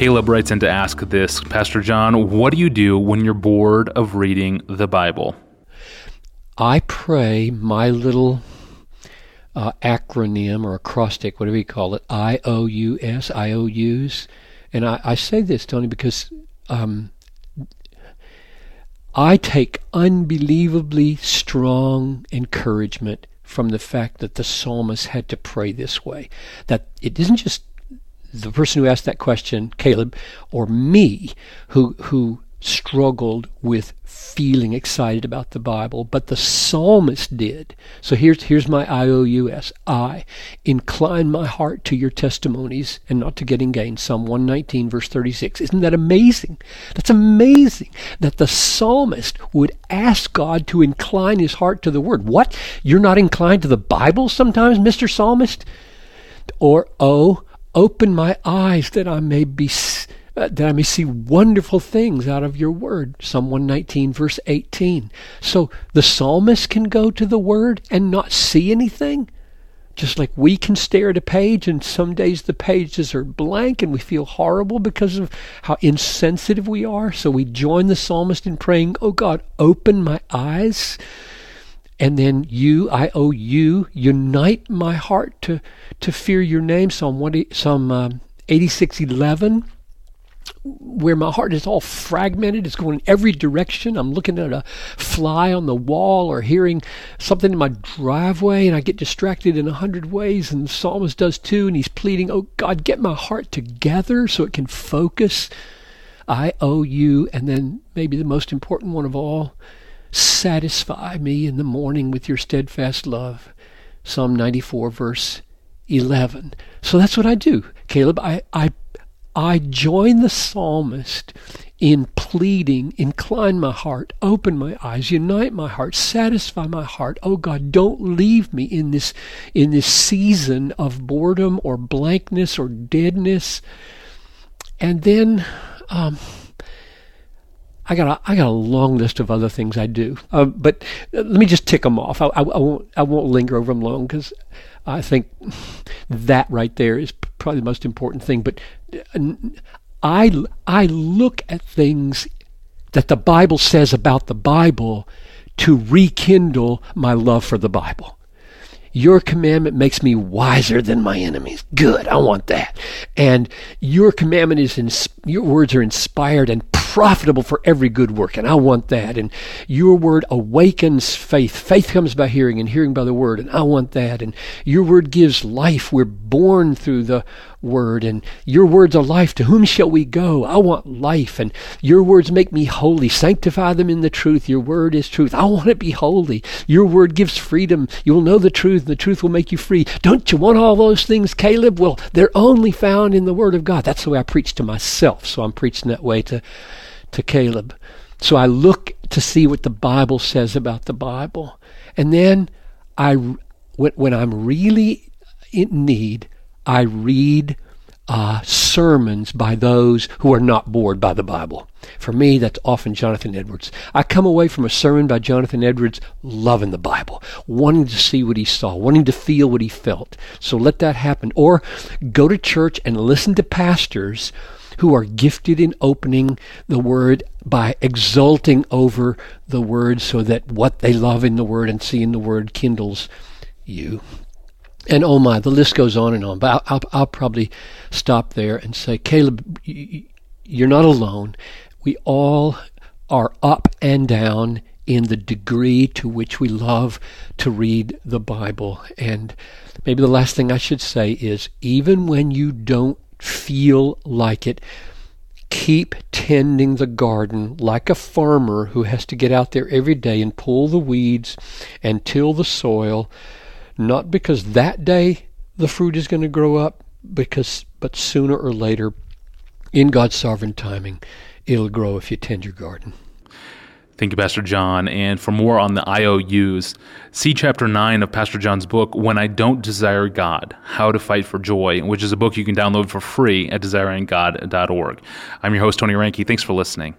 Caleb writes in to ask this Pastor John, what do you do when you're bored of reading the Bible? I pray my little uh, acronym or acrostic, whatever you call it, I O U S, I O U's. And I, I say this, Tony, because um, I take unbelievably strong encouragement from the fact that the psalmist had to pray this way. That it isn't just the person who asked that question, Caleb, or me, who who struggled with feeling excited about the Bible, but the psalmist did. So here's here's my IOUS. I incline my heart to your testimonies and not to getting gain. Psalm 119 verse 36. Isn't that amazing? That's amazing that the psalmist would ask God to incline his heart to the word. What? You're not inclined to the Bible sometimes, Mr. Psalmist? Or oh, open my eyes that I may be uh, that I may see wonderful things out of your word. Psalm 119, verse 18. So the psalmist can go to the word and not see anything. Just like we can stare at a page, and some days the pages are blank and we feel horrible because of how insensitive we are. So we join the psalmist in praying, Oh God, open my eyes. And then you, I owe you, unite my heart to, to fear your name. Psalm, 1, Psalm um, 86 11 where my heart is all fragmented. It's going in every direction. I'm looking at a fly on the wall or hearing something in my driveway, and I get distracted in a hundred ways. And the psalmist does too, and he's pleading, Oh God, get my heart together so it can focus. I owe you. And then maybe the most important one of all satisfy me in the morning with your steadfast love. Psalm 94, verse 11. So that's what I do, Caleb. I, I I join the psalmist in pleading, incline my heart, open my eyes, unite my heart, satisfy my heart. Oh God, don't leave me in this in this season of boredom or blankness or deadness. And then um, I got a, I got a long list of other things I do, uh, but let me just tick them off. I, I, I won't I won't linger over them long because I think that right there is probably the most important thing. But I, I look at things that the Bible says about the Bible to rekindle my love for the Bible. Your commandment makes me wiser than my enemies. Good, I want that. And your commandment is, in, your words are inspired and profitable for every good work, and I want that. And your word awakens faith. Faith comes by hearing, and hearing by the word, and I want that. And your word gives life. We're born through the word, and your words are life. To whom shall we go? I want life, and your words make me holy. Sanctify them in the truth. Your word is truth. I want to be holy. Your word gives freedom. You will know the truth, and the truth will make you free. Don't you want all those things, Caleb? Well, they're only found in the word of God. That's the way I preach to myself, so I'm preaching that way to, to Caleb. So I look to see what the Bible says about the Bible. And then I, when, when I'm really in need, I read uh, sermons by those who are not bored by the Bible. For me, that's often Jonathan Edwards. I come away from a sermon by Jonathan Edwards loving the Bible, wanting to see what he saw, wanting to feel what he felt. So let that happen. Or go to church and listen to pastors who are gifted in opening the Word by exulting over the Word so that what they love in the Word and see in the Word kindles you. And oh my, the list goes on and on. But I'll, I'll, I'll probably stop there and say, Caleb, you're not alone. We all are up and down in the degree to which we love to read the Bible. And maybe the last thing I should say is even when you don't feel like it, keep tending the garden like a farmer who has to get out there every day and pull the weeds and till the soil not because that day the fruit is going to grow up, because but sooner or later, in God's sovereign timing, it'll grow if you tend your garden. Thank you, Pastor John. And for more on the IOUs, see chapter 9 of Pastor John's book, When I Don't Desire God How to Fight for Joy, which is a book you can download for free at desiringgod.org. I'm your host, Tony Reinke. Thanks for listening.